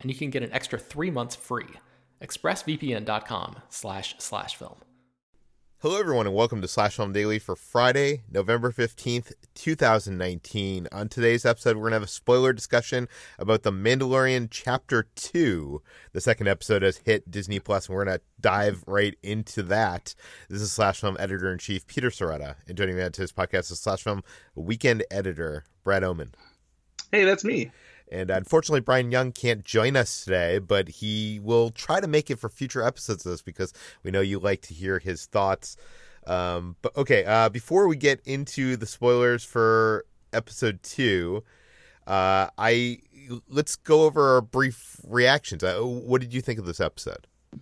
and you can get an extra three months free. ExpressVPN.com slash slash film. Hello, everyone, and welcome to Slash Film Daily for Friday, November 15th, 2019. On today's episode, we're going to have a spoiler discussion about The Mandalorian Chapter 2. The second episode has hit Disney Plus, and we're going to dive right into that. This is Slash Film Editor in Chief Peter Sciretta, and joining me on today's podcast is Slash Film Weekend Editor Brad Oman. Hey, that's me. And unfortunately, Brian Young can't join us today, but he will try to make it for future episodes of this because we know you like to hear his thoughts. Um, but okay, uh, before we get into the spoilers for episode two, uh, I let's go over our brief reactions. Uh, what did you think of this episode? Uh,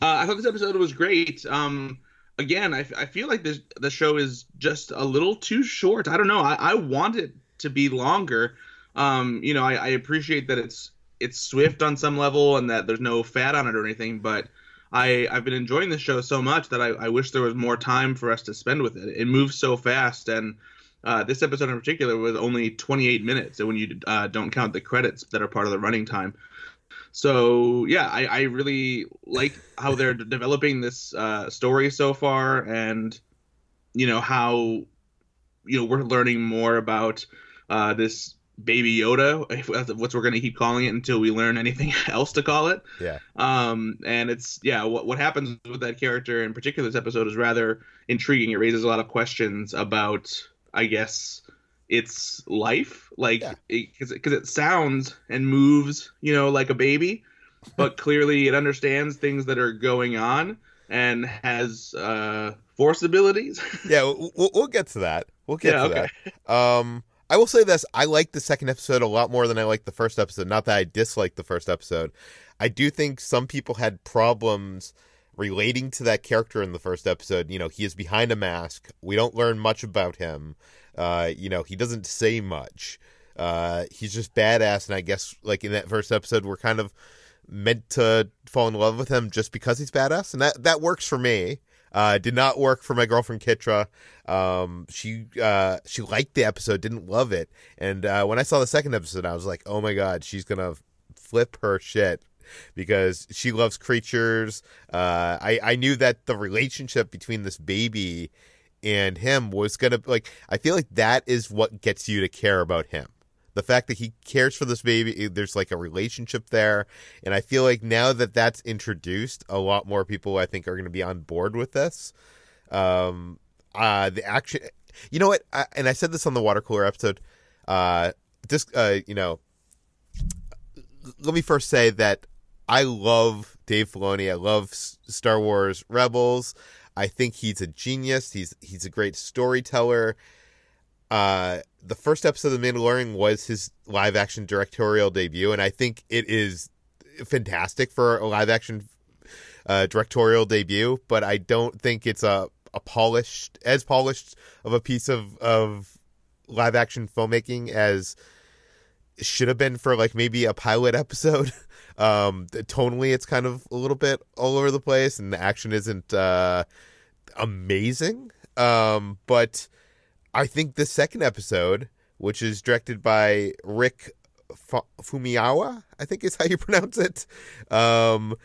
I thought this episode was great. Um, again, I, I feel like this the show is just a little too short. I don't know. I, I want it to be longer. Um, you know, I, I appreciate that it's it's swift on some level and that there's no fat on it or anything, but I I've been enjoying the show so much that I, I wish there was more time for us to spend with it. It moves so fast, and uh, this episode in particular was only 28 minutes, and when you uh, don't count the credits that are part of the running time. So yeah, I, I really like how they're developing this uh, story so far, and you know how you know we're learning more about uh, this Baby Yoda, if that's what we're going to keep calling it until we learn anything else to call it. Yeah. Um, and it's yeah, what what happens with that character in particular this episode is rather intriguing. It raises a lot of questions about, I guess, its life, like because yeah. because it, it sounds and moves, you know, like a baby, but clearly it understands things that are going on and has uh force abilities. yeah, we'll, we'll get to that. We'll get yeah, to okay. that. Um I will say this: I like the second episode a lot more than I like the first episode. Not that I dislike the first episode. I do think some people had problems relating to that character in the first episode. You know, he is behind a mask. We don't learn much about him. Uh, you know, he doesn't say much. Uh, he's just badass, and I guess like in that first episode, we're kind of meant to fall in love with him just because he's badass, and that that works for me. Uh, did not work for my girlfriend Kitra. Um, she uh, she liked the episode, didn't love it, and uh, when I saw the second episode, I was like, oh my god, she's gonna flip her shit because she loves creatures. Uh, I I knew that the relationship between this baby and him was gonna like. I feel like that is what gets you to care about him the fact that he cares for this baby eh, there's like a relationship there. And i feel like now that that's introduced a lot more people i think are going to be on board with this. Um uh the action you know what? I, and i said this on the water cooler episode uh this uh you know let me first say that i love dave filoni. I love star wars rebels. I think he's a genius. He's he's a great storyteller. Uh the first episode of The Mandalorian was his live action directorial debut, and I think it is fantastic for a live action uh, directorial debut. But I don't think it's a, a polished as polished of a piece of of live action filmmaking as should have been for like maybe a pilot episode. um, tonally, it's kind of a little bit all over the place, and the action isn't uh, amazing. Um, but I think the second episode, which is directed by Rick F- Famuyiwa, I think is how you pronounce it. Um,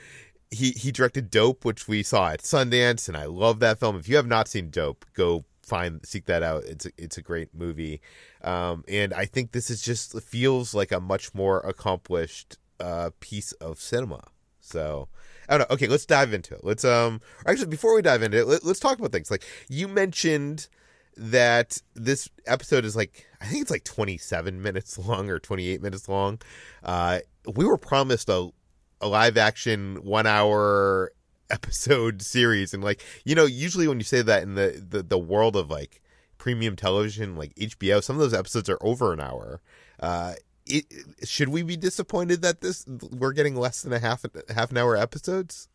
he he directed Dope, which we saw at Sundance, and I love that film. If you have not seen Dope, go find seek that out. It's a, it's a great movie, um, and I think this is just feels like a much more accomplished uh, piece of cinema. So I don't know. Okay, let's dive into it. Let's um actually before we dive into it, let, let's talk about things. Like you mentioned that this episode is like I think it's like 27 minutes long or 28 minutes long. Uh, we were promised a a live action one hour episode series, and like you know, usually when you say that in the the, the world of like premium television, like HBO, some of those episodes are over an hour. Uh, it, should we be disappointed that this we're getting less than a half half an hour episodes?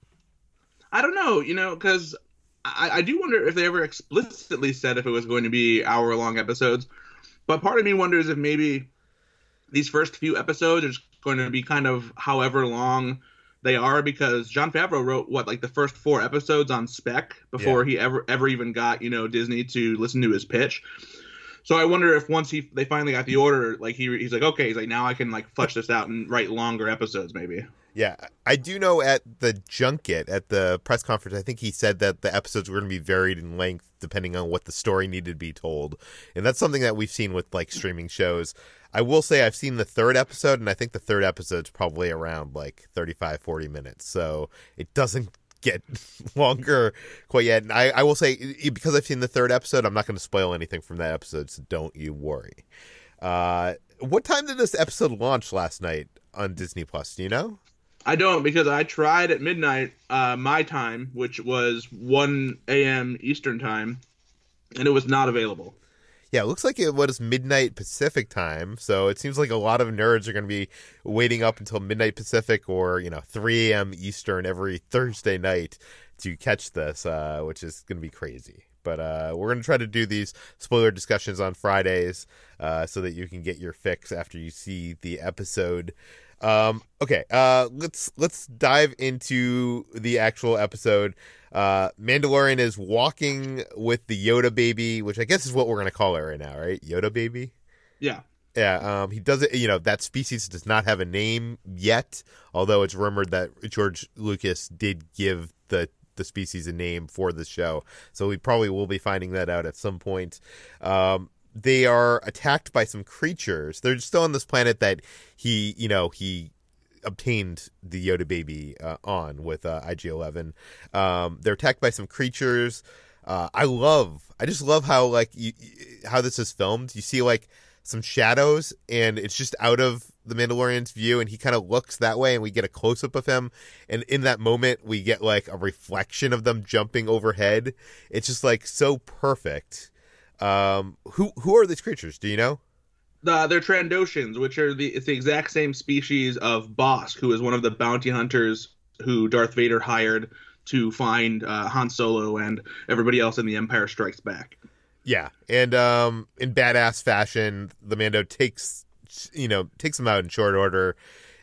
I don't know, you know, because I, I do wonder if they ever explicitly said if it was going to be hour long episodes. But part of me wonders if maybe these first few episodes are just going to be kind of however long they are because Jon Favreau wrote what like the first four episodes on spec before yeah. he ever ever even got you know Disney to listen to his pitch. So I wonder if once he they finally got the order, like he he's like okay, he's like now I can like flesh this out and write longer episodes maybe. Yeah, I do know at the junket at the press conference, I think he said that the episodes were going to be varied in length depending on what the story needed to be told, and that's something that we've seen with like streaming shows. I will say I've seen the third episode, and I think the third episode's probably around like 35, 40 minutes, so it doesn't get longer quite yet. And I, I will say because I've seen the third episode, I'm not going to spoil anything from that episode, so don't you worry. Uh, what time did this episode launch last night on Disney Plus? Do you know? I don't because I tried at midnight uh, my time, which was 1 a.m. Eastern time, and it was not available. Yeah, it looks like it was midnight Pacific time, so it seems like a lot of nerds are going to be waiting up until midnight Pacific or you know 3 a.m. Eastern every Thursday night to catch this, uh, which is going to be crazy. But uh, we're going to try to do these spoiler discussions on Fridays uh, so that you can get your fix after you see the episode. Um, okay, uh, let's let's dive into the actual episode. Uh, Mandalorian is walking with the Yoda baby, which I guess is what we're gonna call it right now, right? Yoda baby. Yeah. Yeah, um, he doesn't. You know that species does not have a name yet, although it's rumored that George Lucas did give the the species a name for the show. So we probably will be finding that out at some point. Um, they are attacked by some creatures. They're still on this planet that he, you know, he obtained the Yoda baby uh, on with uh, IG Eleven. Um, they're attacked by some creatures. Uh, I love, I just love how like you, how this is filmed. You see like some shadows, and it's just out of the Mandalorian's view, and he kind of looks that way, and we get a close up of him, and in that moment we get like a reflection of them jumping overhead. It's just like so perfect um, who who are these creatures? Do you know? Uh, they're Trandoshans, which are the it's the exact same species of Bossk, who is one of the bounty hunters who Darth Vader hired to find uh, Han Solo and everybody else in The Empire Strikes Back. Yeah, and um, in badass fashion, the Mando takes you know takes them out in short order,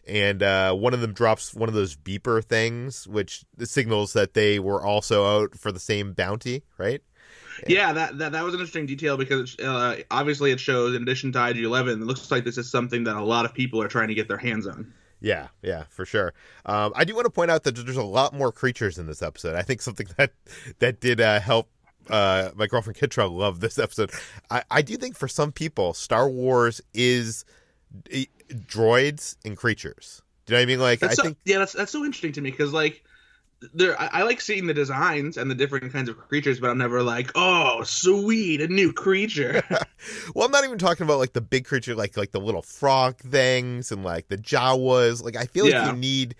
and uh, one of them drops one of those beeper things, which signals that they were also out for the same bounty, right? Yeah, that, that that was an interesting detail because uh, obviously it shows in addition to IG Eleven, it looks like this is something that a lot of people are trying to get their hands on. Yeah, yeah, for sure. Um, I do want to point out that there's a lot more creatures in this episode. I think something that that did uh, help uh, my girlfriend Kitra love this episode. I, I do think for some people, Star Wars is droids and creatures. Do you know what I mean? Like, that's I so, think yeah, that's that's so interesting to me because like there I, I, like seeing the designs and the different kinds of creatures, but I'm never like, oh, sweet, a new creature. well, I'm not even talking about like the big creature, like like the little frog things and like the Jawas. Like I feel like you need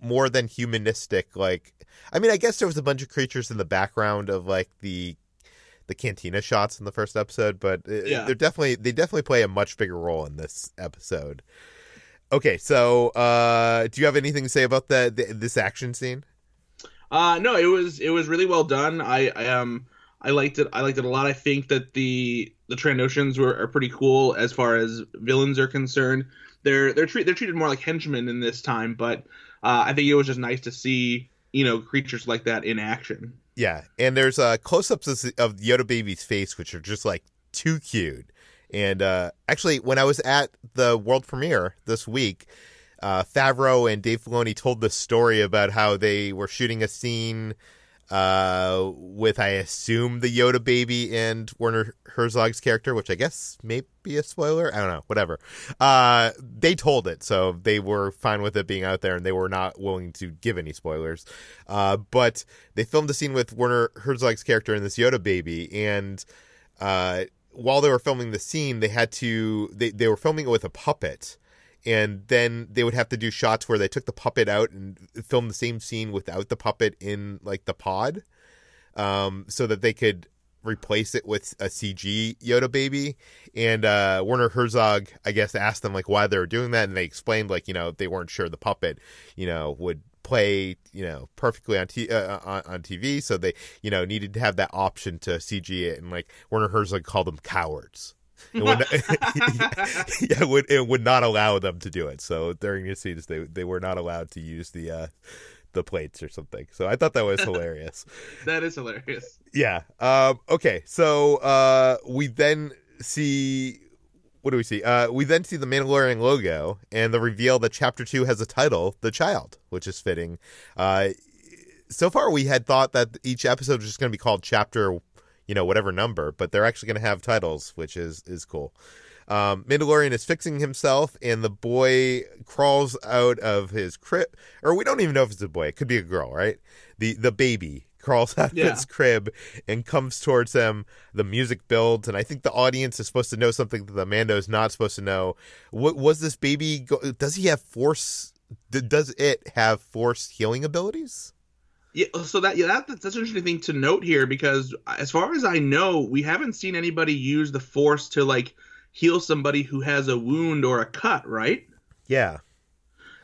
more than humanistic. Like, I mean, I guess there was a bunch of creatures in the background of like the the cantina shots in the first episode, but uh, yeah. they're definitely they definitely play a much bigger role in this episode. Okay, so uh, do you have anything to say about the, the this action scene? Uh, no, it was it was really well done. I, I um I liked it. I liked it a lot. I think that the the Trandoshans were are pretty cool as far as villains are concerned. They're they're treat, they're treated more like henchmen in this time, but uh, I think it was just nice to see you know creatures like that in action. Yeah, and there's uh, close-ups of Yoda baby's face, which are just like too cute. And uh, actually, when I was at the world premiere this week, uh, Favreau and Dave Filoni told the story about how they were shooting a scene uh, with I assume the Yoda baby and Werner Herzog's character, which I guess may be a spoiler. I don't know, whatever. Uh, they told it, so they were fine with it being out there, and they were not willing to give any spoilers. Uh, but they filmed a scene with Werner Herzog's character and this Yoda baby, and uh, while they were filming the scene, they had to they they were filming it with a puppet and then they would have to do shots where they took the puppet out and film the same scene without the puppet in like the pod um, so that they could replace it with a CG Yoda baby. And uh, Werner Herzog, I guess, asked them like why they were doing that, and they explained like you know they weren't sure the puppet, you know, would play you know perfectly on t- uh, on, on TV, so they you know needed to have that option to CG it, and like Werner Herzog called them cowards. It would, yeah, it would, it would not allow them to do it. So during the scenes, they they were not allowed to use the uh, the plates or something. So I thought that was hilarious. that is hilarious. Yeah. Um, okay. So uh, we then see. What do we see? Uh, we then see the Mandalorian logo and the reveal that Chapter Two has a title, "The Child," which is fitting. Uh, so far, we had thought that each episode was just going to be called Chapter you know whatever number, but they're actually going to have titles, which is is cool. Um, Mandalorian is fixing himself, and the boy crawls out of his crib, or we don't even know if it's a boy. It could be a girl, right? The the baby crawls out yeah. of his crib and comes towards them. The music builds, and I think the audience is supposed to know something that the Mando is not supposed to know. What was this baby? Go- does he have force? Does it have force healing abilities? Yeah, so that yeah, that, that's an interesting thing to note here because as far as I know, we haven't seen anybody use the force to like heal somebody who has a wound or a cut, right? Yeah.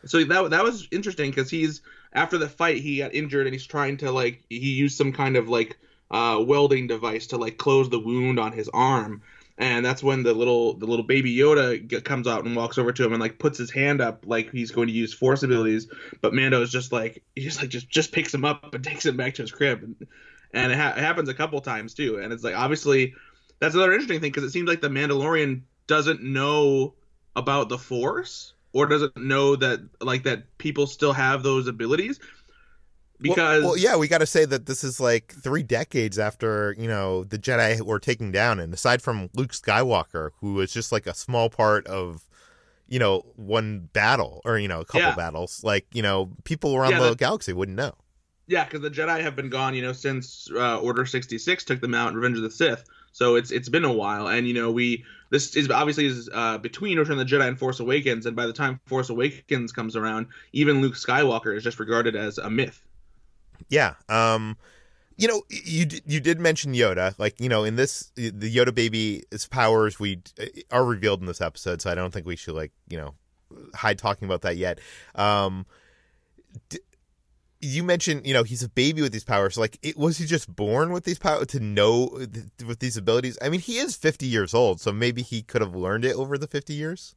So that that was interesting because he's after the fight he got injured and he's trying to like he used some kind of like uh, welding device to like close the wound on his arm and that's when the little the little baby Yoda comes out and walks over to him and like puts his hand up like he's going to use force abilities, but Mando is just like he just like just just picks him up and takes him back to his crib, and, and it, ha- it happens a couple times too, and it's like obviously that's another interesting thing because it seems like the Mandalorian doesn't know about the force or doesn't know that like that people still have those abilities because well, well yeah we got to say that this is like three decades after you know the jedi were taken down and aside from luke skywalker who was just like a small part of you know one battle or you know a couple yeah. battles like you know people around yeah, the galaxy wouldn't know yeah because the jedi have been gone you know since uh, order 66 took them out in revenge of the sith so it's it's been a while and you know we this is obviously is uh, between Return of the Jedi and Force Awakens, and by the time Force Awakens comes around, even Luke Skywalker is just regarded as a myth. Yeah. Um, you know, you you did mention Yoda, like you know, in this the Yoda baby's powers we uh, are revealed in this episode, so I don't think we should like you know hide talking about that yet. Um, d- you mentioned you know he's a baby with these powers. Like, it, was he just born with these powers to know with these abilities? I mean, he is fifty years old, so maybe he could have learned it over the fifty years.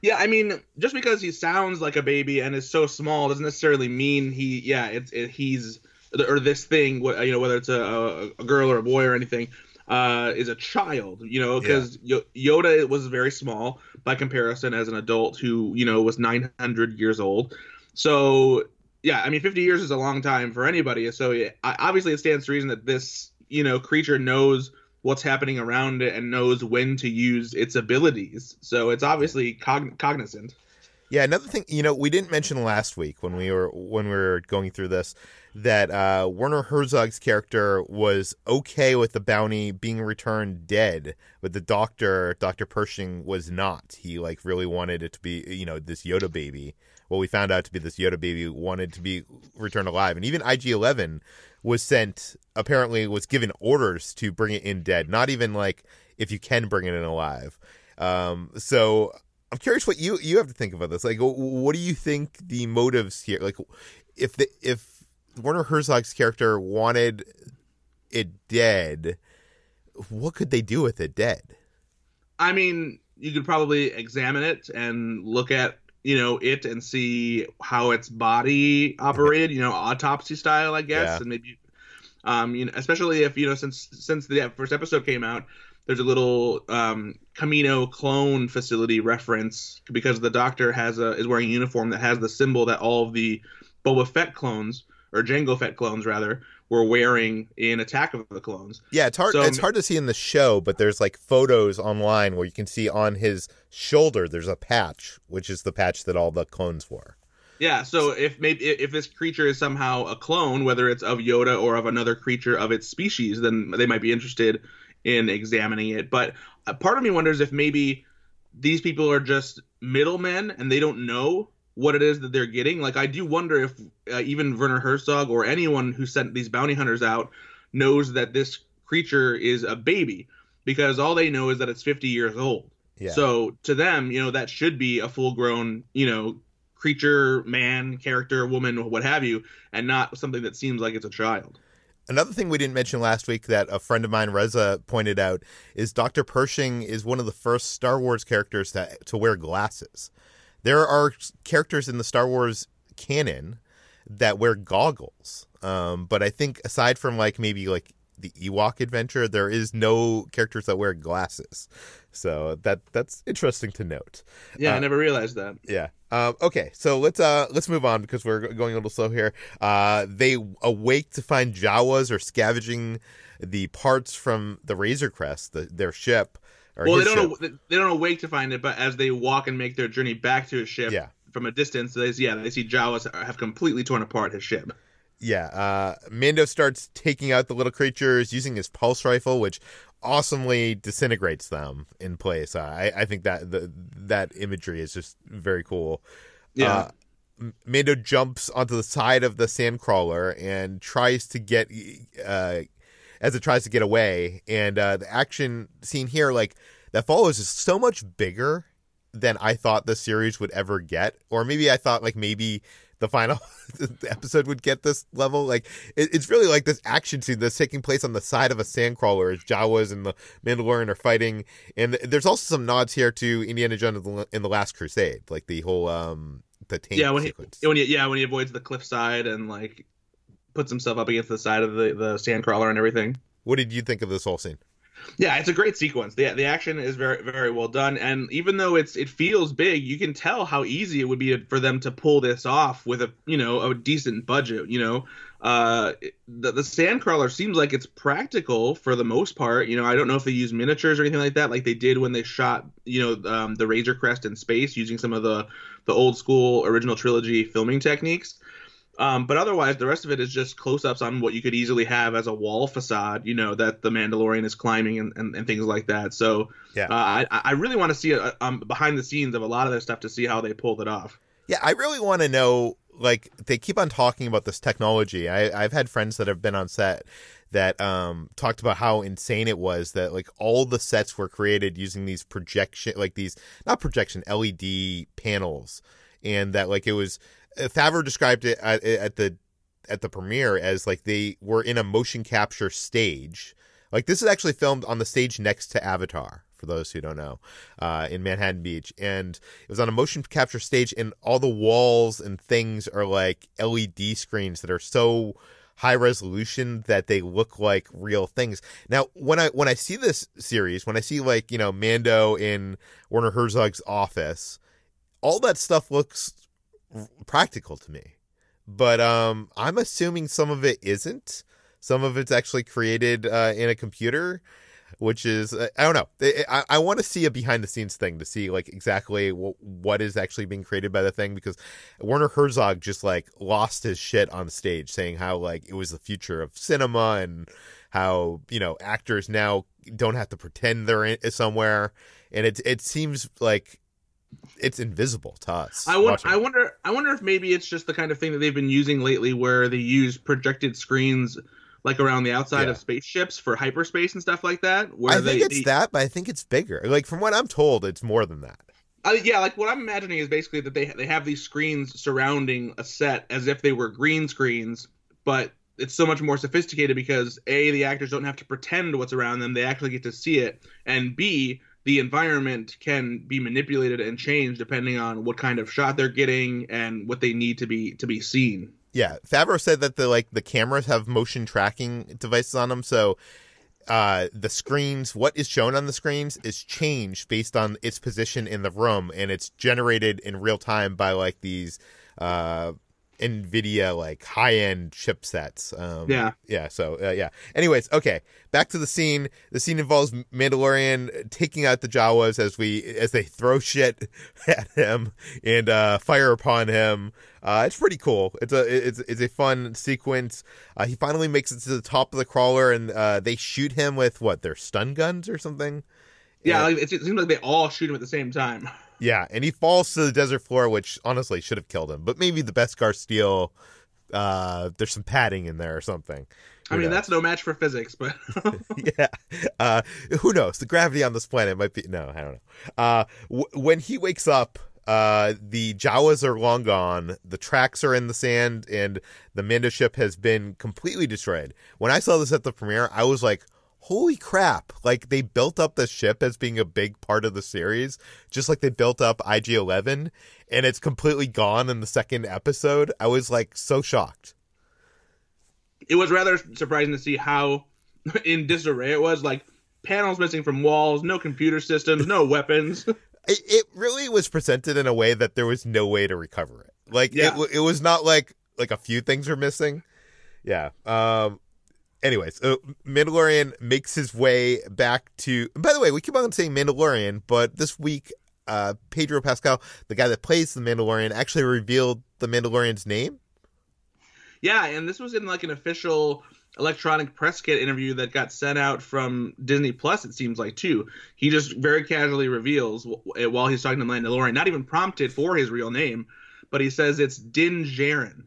Yeah, I mean, just because he sounds like a baby and is so small doesn't necessarily mean he. Yeah, it's it, he's or this thing. You know, whether it's a, a girl or a boy or anything, uh, is a child. You know, because yeah. Yoda was very small by comparison as an adult who you know was 900 years old. So yeah, I mean, 50 years is a long time for anybody. So yeah, obviously, it stands to reason that this you know creature knows what's happening around it and knows when to use its abilities. So it's obviously cogn- cognizant. Yeah, another thing, you know, we didn't mention last week when we were when we were going through this that uh, Werner Herzog's character was okay with the bounty being returned dead, but the doctor, Doctor Pershing, was not. He like really wanted it to be, you know, this Yoda baby. Well, we found out to be this Yoda baby wanted to be returned alive, and even IG Eleven was sent apparently was given orders to bring it in dead. Not even like if you can bring it in alive. Um, so i'm curious what you you have to think about this. Like what do you think the motives here like if the if werner herzog's character wanted it dead what could they do with it dead? I mean you could probably examine it and look at you know it and see how its body operated you know autopsy style i guess yeah. and maybe um you know especially if you know since since the first episode came out there's a little um, Kamino clone facility reference because the Doctor has a is wearing a uniform that has the symbol that all of the Boba Fett clones or Jango Fett clones rather were wearing in Attack of the Clones. Yeah, it's hard. So, it's hard to see in the show, but there's like photos online where you can see on his shoulder there's a patch, which is the patch that all the clones wore. Yeah, so if maybe if this creature is somehow a clone, whether it's of Yoda or of another creature of its species, then they might be interested in examining it. But uh, part of me wonders if maybe these people are just middlemen and they don't know what it is that they're getting. Like I do wonder if uh, even Werner Herzog or anyone who sent these bounty hunters out knows that this creature is a baby because all they know is that it's 50 years old. Yeah. So to them, you know, that should be a full grown, you know, creature, man, character, woman, what have you, and not something that seems like it's a child. Another thing we didn't mention last week that a friend of mine, Reza, pointed out is Dr. Pershing is one of the first Star Wars characters to, to wear glasses. There are characters in the Star Wars canon that wear goggles. Um, but I think aside from like maybe like the Ewok adventure, there is no characters that wear glasses. So that that's interesting to note. Yeah, uh, I never realized that. Yeah. Um, okay, so let's uh let's move on because we're going a little slow here. Uh, they awake to find Jawas are scavenging the parts from the Razor Crest, the, their ship. Well, they don't ship. they don't awake to find it, but as they walk and make their journey back to his ship, yeah. from a distance, they yeah they see Jawas have completely torn apart his ship yeah, uh, Mando starts taking out the little creatures using his pulse rifle, which awesomely disintegrates them in place. Uh, I, I think that the, that imagery is just very cool. Yeah. Uh, Mando jumps onto the side of the sandcrawler and tries to get, uh, as it tries to get away. And uh, the action scene here, like that follows, is so much bigger than I thought the series would ever get. Or maybe I thought like maybe the final episode would get this level. Like it, it's really like this action scene that's taking place on the side of a sandcrawler as Jawas and the Mandalorian are fighting. And there's also some nods here to Indiana Jones in the Last Crusade, like the whole um the tank yeah when sequence. he when he, yeah when he avoids the cliffside and like puts himself up against the side of the the sandcrawler and everything. What did you think of this whole scene? Yeah, it's a great sequence. the The action is very very well done, and even though it's it feels big, you can tell how easy it would be for them to pull this off with a you know a decent budget. You know, uh, the the Sandcrawler seems like it's practical for the most part. You know, I don't know if they use miniatures or anything like that, like they did when they shot you know um, the Razor Crest in space using some of the the old school original trilogy filming techniques. Um, but otherwise, the rest of it is just close ups on what you could easily have as a wall facade, you know, that the Mandalorian is climbing and, and, and things like that. So yeah. Uh, I, I really want to see a, um, behind the scenes of a lot of this stuff to see how they pulled it off. Yeah, I really want to know. Like, they keep on talking about this technology. I, I've had friends that have been on set that um, talked about how insane it was that like all the sets were created using these projection, like these not projection LED panels, and that like it was Favreau described it at, at the at the premiere as like they were in a motion capture stage. Like this is actually filmed on the stage next to Avatar, for those who don't know, uh, in Manhattan Beach, and it was on a motion capture stage, and all the walls and things are like LED screens that are so high resolution that they look like real things. Now, when I when I see this series, when I see like you know Mando in Werner Herzog's office, all that stuff looks practical to me. But um, I'm assuming some of it isn't. Some of it's actually created uh, in a computer, which is uh, I don't know. I, I want to see a behind the scenes thing to see like exactly w- what is actually being created by the thing because Werner Herzog just like lost his shit on stage saying how like it was the future of cinema and how you know actors now don't have to pretend they're in somewhere and it it seems like it's invisible to us. I, wonder, I wonder. I wonder if maybe it's just the kind of thing that they've been using lately, where they use projected screens like around the outside yeah. of spaceships for hyperspace and stuff like that. Where I they, think it's they, that, but I think it's bigger. Like from what I'm told, it's more than that. Uh, yeah, like what I'm imagining is basically that they they have these screens surrounding a set as if they were green screens, but it's so much more sophisticated because a the actors don't have to pretend what's around them; they actually get to see it, and b the environment can be manipulated and changed depending on what kind of shot they're getting and what they need to be to be seen. Yeah, Favreau said that the like the cameras have motion tracking devices on them, so uh, the screens, what is shown on the screens is changed based on its position in the room, and it's generated in real time by like these uh, NVIDIA like high end chipsets. Um, yeah, yeah. So uh, yeah. Anyways, okay. Back to the scene. The scene involves Mandalorian taking out the Jawas as we as they throw shit at him and uh, fire upon him. Uh, it's pretty cool. It's a it's it's a fun sequence. Uh, he finally makes it to the top of the crawler, and uh, they shoot him with what their stun guns or something. Yeah, like, it seems like they all shoot him at the same time. Yeah, and he falls to the desert floor, which honestly should have killed him. But maybe the Beskar steel, uh, there's some padding in there or something. Who I mean, knows? that's no match for physics, but yeah, uh, who knows? The gravity on this planet might be no, I don't know. Uh, w- when he wakes up, uh, the Jawas are long gone. The tracks are in the sand, and the Mando ship has been completely destroyed. When I saw this at the premiere, I was like, holy crap. Like they built up the ship as being a big part of the series just like they built up ig-11 and it's completely gone in the second episode. I was like so shocked. It was rather surprising to see how in disarray it was. Like panels missing from walls no computer systems no weapons. It, it, really was presented in a way that there was no way to recover it. Like yeah. it, it was not like like a few things are missing. Yeah um anyways, uh, Mandalorian makes his way back to. By the way, we keep on saying Mandalorian, but this week, uh, Pedro Pascal, the guy that plays the Mandalorian, actually revealed the Mandalorian's name. Yeah, and this was in like an official electronic press kit interview that got sent out from Disney Plus. It seems like too. He just very casually reveals while he's talking to Mandalorian, not even prompted for his real name, but he says it's Din Djarin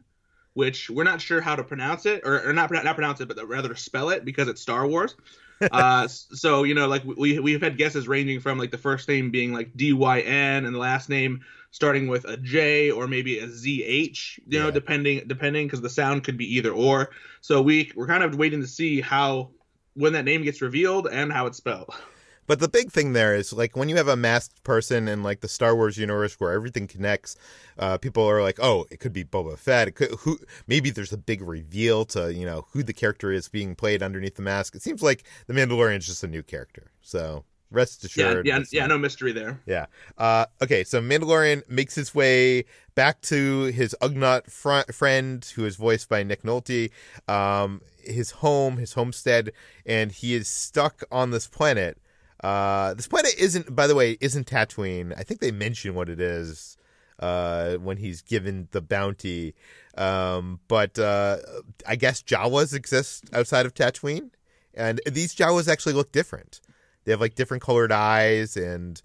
which we're not sure how to pronounce it, or, or not not pronounce it, but rather spell it because it's Star Wars. uh, so you know, like we we've had guesses ranging from like the first name being like D Y N and the last name starting with a J or maybe a Z H. You yeah. know, depending depending because the sound could be either or. So we we're kind of waiting to see how when that name gets revealed and how it's spelled. But the big thing there is like when you have a masked person in like the Star Wars universe where everything connects, uh, people are like, oh, it could be Boba Fett. It could who maybe there's a big reveal to you know who the character is being played underneath the mask. It seems like the Mandalorian is just a new character. So rest assured. Yeah, yeah, yeah no mystery there. Yeah. Uh, okay, so Mandalorian makes his way back to his Ugnaught fr- friend, who is voiced by Nick Nolte, um, his home, his homestead, and he is stuck on this planet uh, this planet isn't, by the way, isn't Tatooine. I think they mention what it is uh, when he's given the bounty. Um, but uh, I guess Jawas exist outside of Tatooine, and these Jawas actually look different. They have like different colored eyes, and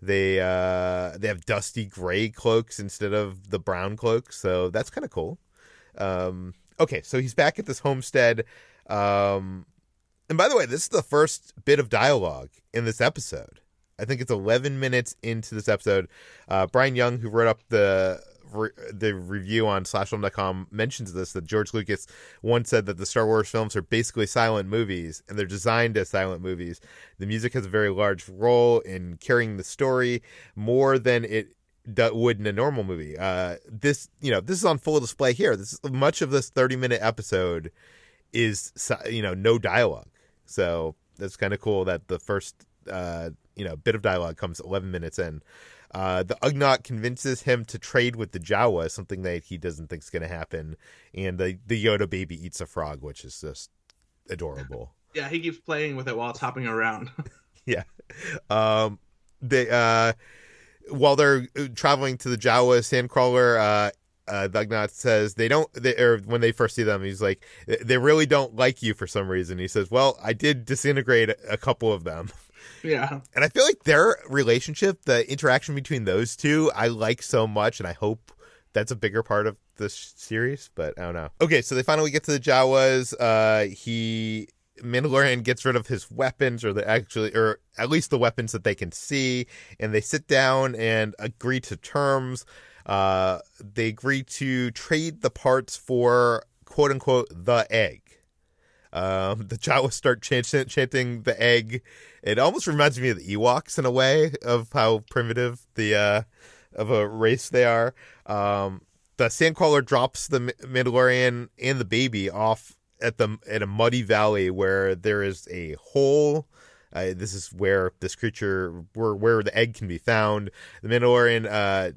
they uh, they have dusty gray cloaks instead of the brown cloaks. So that's kind of cool. Um, okay, so he's back at this homestead. Um, and by the way, this is the first bit of dialogue in this episode. I think it's 11 minutes into this episode. Uh, Brian Young, who wrote up the re- the review on slashfilm.com, mentions this that George Lucas once said that the Star Wars films are basically silent movies, and they're designed as silent movies. The music has a very large role in carrying the story more than it would in a normal movie. Uh, this, you know, this is on full display here. This much of this 30 minute episode is, you know, no dialogue. So that's kind of cool that the first uh, you know bit of dialogue comes 11 minutes in. Uh, the Ugnaught convinces him to trade with the Jawa, something that he doesn't think is going to happen, and the the Yoda baby eats a frog, which is just adorable. Yeah, he keeps playing with it while it's hopping around. yeah, um, they uh, while they're uh, traveling to the Jawa sandcrawler, uh, uh, Ugnaught says they don't, they, or when they first see them, he's like, they really don't like you for some reason. He says, well, I did disintegrate a couple of them. Yeah. And I feel like their relationship, the interaction between those two, I like so much, and I hope that's a bigger part of this series, but I don't know. Okay, so they finally get to the Jawas. Uh, he Mandalorian gets rid of his weapons, or the actually, or at least the weapons that they can see, and they sit down and agree to terms. Uh, they agree to trade the parts for quote unquote the egg. Um, the Jawas start chanting, chanting the egg. It almost reminds me of the Ewoks in a way of how primitive the uh, of a race they are. Um, the Sandcrawler drops the Mandalorian and the baby off at the at a muddy valley where there is a hole. Uh, this is where this creature, where where the egg can be found. The Mandalorian, uh,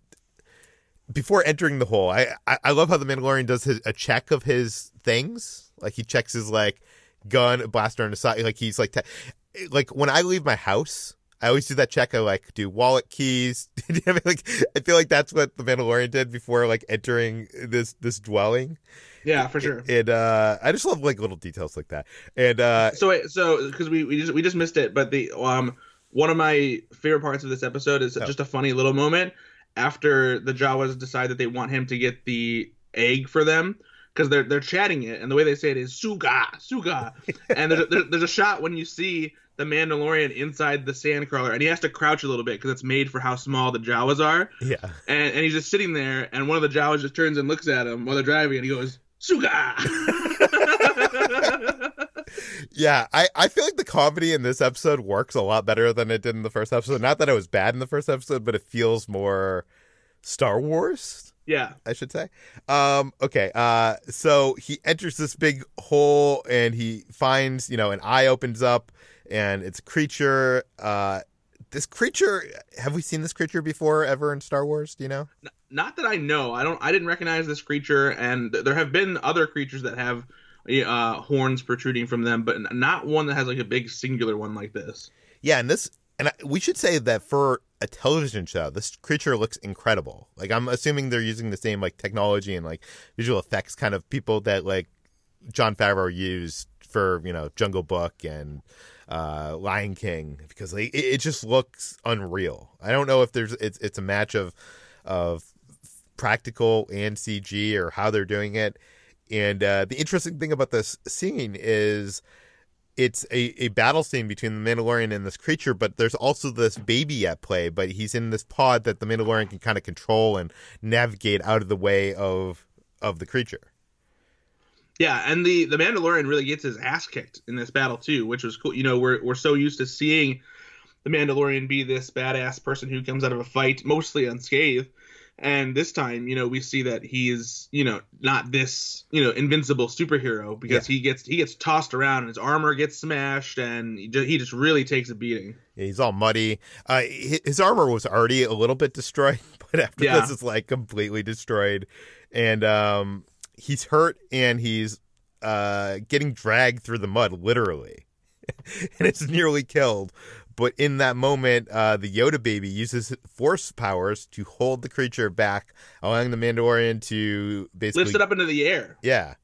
before entering the hole, I, I, I love how the Mandalorian does his, a check of his things. Like he checks his like gun, blaster the side. Like he's like, te- like when I leave my house, I always do that check. I like do wallet keys. like I feel like that's what the Mandalorian did before like entering this this dwelling. Yeah, for sure. And uh, I just love like little details like that. And uh, so wait, so because we we just we just missed it, but the um one of my favorite parts of this episode is oh. just a funny little moment after the Jawas decide that they want him to get the egg for them because they're they're chatting it, and the way they say it is "suga, suga," and there's a, there's a shot when you see the Mandalorian inside the sandcrawler, and he has to crouch a little bit because it's made for how small the Jawas are. Yeah. And and he's just sitting there, and one of the Jawas just turns and looks at him while they're driving, and he goes, "Suga." yeah, I, I feel like the comedy in this episode works a lot better than it did in the first episode. Not that it was bad in the first episode, but it feels more Star Wars. Yeah. I should say. Um, okay. Uh, so he enters this big hole and he finds, you know, an eye opens up and it's a creature. Uh, this creature, have we seen this creature before ever in Star Wars? Do you know? Not that I know. I don't. I didn't recognize this creature, and there have been other creatures that have uh, horns protruding from them, but not one that has like a big singular one like this. Yeah, and this, and we should say that for a television show, this creature looks incredible. Like I'm assuming they're using the same like technology and like visual effects kind of people that like Jon Favreau used for you know Jungle Book and uh, Lion King because like, it, it just looks unreal. I don't know if there's it's it's a match of of practical and CG or how they're doing it. And uh, the interesting thing about this scene is it's a, a battle scene between the Mandalorian and this creature, but there's also this baby at play, but he's in this pod that the Mandalorian can kind of control and navigate out of the way of of the creature. Yeah, and the the Mandalorian really gets his ass kicked in this battle too, which was cool. You know, we're we're so used to seeing the Mandalorian be this badass person who comes out of a fight mostly unscathed, and this time you know we see that he is you know not this you know invincible superhero because yeah. he gets he gets tossed around and his armor gets smashed and he just, he just really takes a beating. Yeah, he's all muddy. Uh, his armor was already a little bit destroyed but after yeah. this it's like completely destroyed. And um he's hurt and he's uh getting dragged through the mud literally. And it's nearly killed but in that moment, uh, the Yoda baby uses force powers to hold the creature back, allowing the Mandalorian to basically lift it up into the air. Yeah,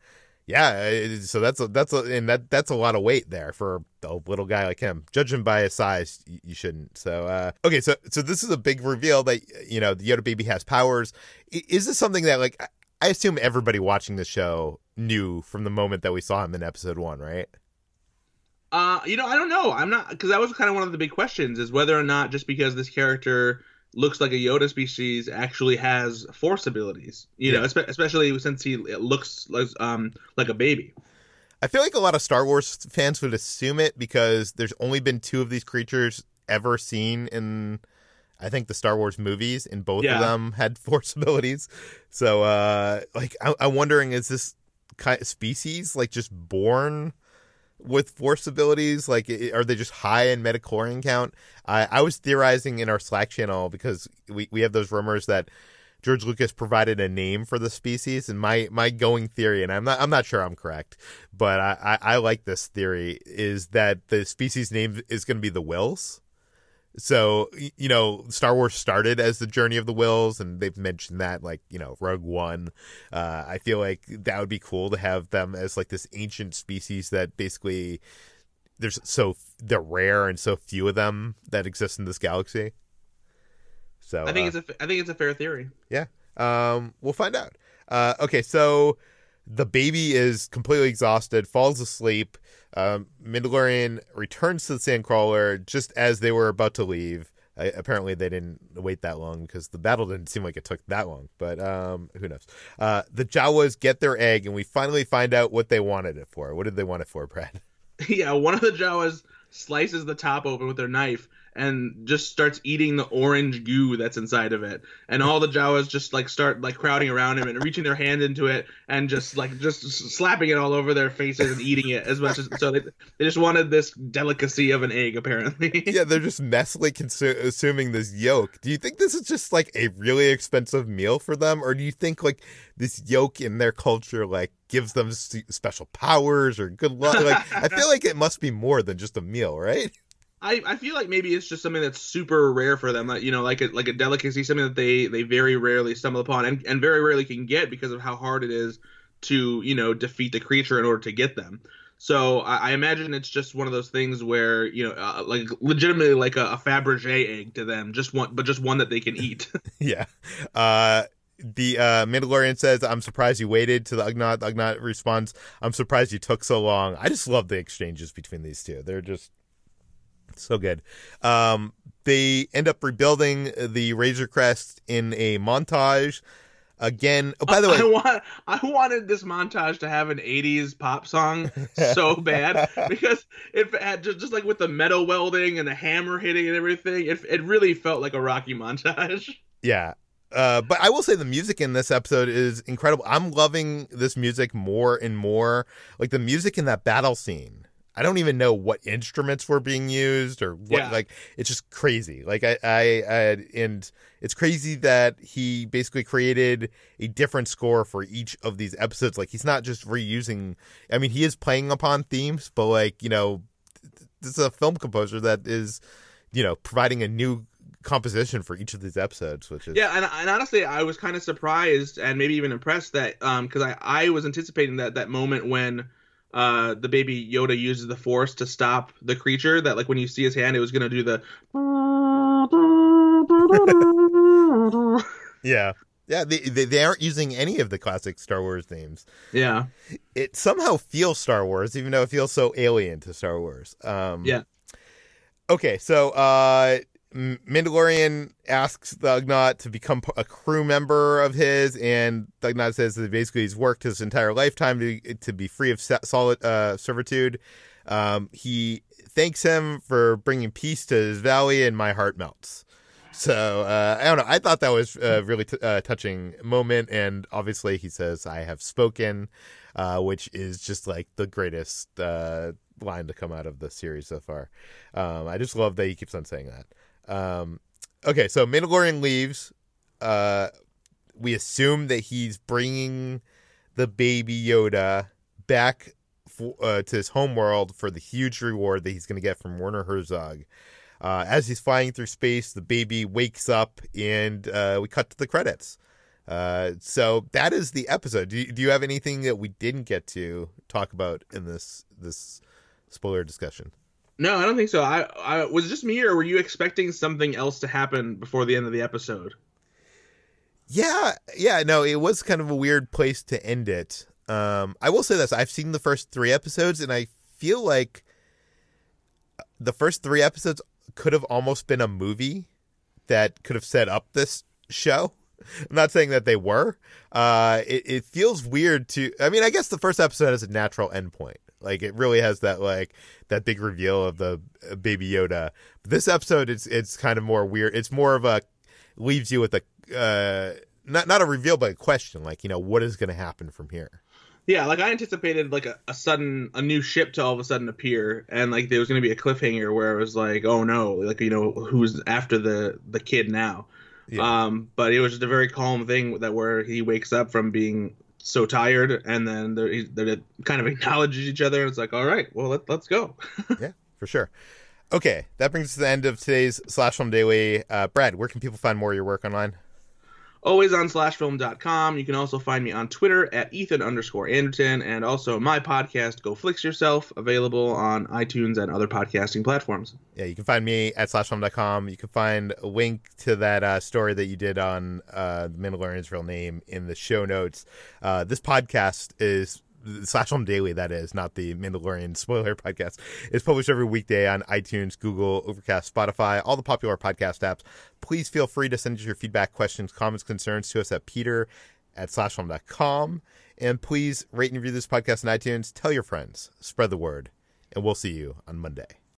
yeah. So that's a, that's a, and that that's a lot of weight there for a little guy like him. Judging by his size, you shouldn't. So uh, okay, so so this is a big reveal that you know the Yoda baby has powers. Is this something that like I assume everybody watching the show knew from the moment that we saw him in episode one, right? Uh, you know, I don't know. I'm not because that was kind of one of the big questions is whether or not just because this character looks like a Yoda species actually has force abilities. You yeah. know, especially since he looks like um like a baby. I feel like a lot of Star Wars fans would assume it because there's only been two of these creatures ever seen in I think the Star Wars movies, and both yeah. of them had force abilities. So, uh, like, I- am wondering, is this kind of species like just born with force abilities? Like, are they just high in midi-chlorian count? I, was theorizing in our Slack channel because we, we have those rumors that George Lucas provided a name for the species, and my my going theory, and I'm not I'm not sure I'm correct, but I, I, I like this theory is that the species name is going to be the Whills. So, you know, Star Wars started as the journal of the Whills, and they've mentioned that, like, you know, Rogue One. Uh, I feel like that would be cool to have them as, like, this ancient species that basically there's so they're rare and so few of them that exist in this galaxy. So I think uh, it's a I think it's a fair theory. Yeah. Um, we'll find out. Uh, okay, so the baby is completely exhausted, falls asleep. Um, Mandalorian returns to the Sandcrawler just as they were about to leave. I, apparently, they didn't wait that long because the battle didn't seem like it took that long. But um, who knows? Uh, the Jawas get their egg, and we finally find out what they wanted it for. What did they want it for, Brad? Yeah, one of the Jawas slices the top open with their knife, and just starts eating the orange goo that's inside of it. And all the Jawas just like start like crowding around him and reaching their hand into it and just like just slapping it all over their faces and eating it as much as so they, they just wanted this delicacy of an egg apparently. yeah, they're just messily consuming this yolk. Do you think this is just like a really expensive meal for them or do you think like this yolk in their culture like gives them special powers or good luck? Like I feel like it must be more than just a meal, right? I, I feel like maybe it's just something that's super rare for them, like you know, like a like a delicacy, something that they they very rarely stumble upon and, and very rarely can get because of how hard it is to you know defeat the creature in order to get them. So I, I imagine it's just one of those things where you know, uh, like legitimately like a, a Fabergé egg to them, just one, but just one that they can eat. yeah. Uh, the uh, Mandalorian says, "I'm surprised you waited." To the Ugnaught, the responds, "I'm surprised you took so long." I just love the exchanges between these two. They're just so good. Um, they end up rebuilding the Razor Crest in a montage. Again, oh, by the way, I want I wanted this montage to have an '80s pop song so bad because it had just, just like with the metal welding and the hammer hitting and everything, it it really felt like a Rocky montage. Yeah, uh, but I will say the music in this episode is incredible. I'm loving this music more and more. Like the music in that battle scene I don't even know what instruments were being used or what. Yeah. Like it's just crazy. Like I, I, I, and it's crazy that he basically created a different score for each of these episodes. Like he's not just reusing. I mean, he is playing upon themes, but like you know, this is a film composer that is, you know, providing a new composition for each of these episodes which is yeah and, and honestly i was kind of surprised and maybe even impressed that um because i i was anticipating that that moment when uh, the baby Yoda uses the Force to stop the creature. That like when you see his hand, it was gonna do the. yeah, yeah. They, they, they aren't using any of the classic Star Wars themes. Yeah, it somehow feels Star Wars, even though it feels so alien to Star Wars. Um, yeah. Okay, so uh, Mandalorian asks the Ugnaught to become a crew member of his, and the Ugnaught says that basically he's worked his entire lifetime to to be free of solid uh, servitude. Um, he thanks him for bringing peace to his valley, and my heart melts. So uh, I don't know. I thought that was a really t- uh, touching moment, and obviously he says, "I have spoken," uh, which is just like the greatest uh, line to come out of the series so far. Um, I just love that he keeps on saying that. Um, okay, so Mandalorian leaves. Uh, we assume that he's bringing the baby Yoda back for, uh, to his homeworld for the huge reward that he's going to get from Werner Herzog. Uh, as he's flying through space, the baby wakes up, and uh, we cut to the credits. Uh, so that is the episode. Do you, do you have anything that we didn't get to talk about in this this spoiler discussion? No, I don't think so. I, I was just me, or were you expecting something else to happen before the end of the episode? Yeah, yeah. No, it was kind of a weird place to end it. Um, I will say this: I've seen the first three episodes, and I feel like the first three episodes could have almost been a movie that could have set up this show. I'm not saying that they were. Uh, it, it feels weird to. I mean, I guess the first episode has a natural endpoint. Like it really has that like that big reveal of the uh, baby Yoda. But this episode, it's it's kind of more weird. It's more of a leaves you with a uh, not not a reveal, but a question. Like you know, what is going to happen from here? Yeah, like I anticipated like a, a sudden a new ship to all of a sudden appear, and like there was going to be a cliffhanger where it was like, oh no, like you know who's after the the kid now. Yeah. Um, but it was just a very calm thing that where he wakes up from being so tired, and then they're kind of acknowledges each other. It's like, all right, well, let, let's go. yeah, for sure. Okay, that brings us to the end of today's Slash Film Daily. Uh, Brad, where can people find more of your work online? Always on slashfilm.com. You can also find me on Twitter at Ethan underscore Anderton and also my podcast, Go Flix Yourself, available on iTunes and other podcasting platforms. Yeah, you can find me at slashfilm.com. You can find a link to that uh, story that you did on uh, the Mandalorian's real name in the show notes. Uh, this podcast is slash film daily that is not the mandalorian spoiler podcast is published every weekday on itunes google overcast spotify all the popular podcast apps. Please feel free to send us your feedback questions comments concerns to us at peter at slashfilm.com and please rate and review this podcast on itunes. Tell your friends. Spread the word. And we'll see you on monday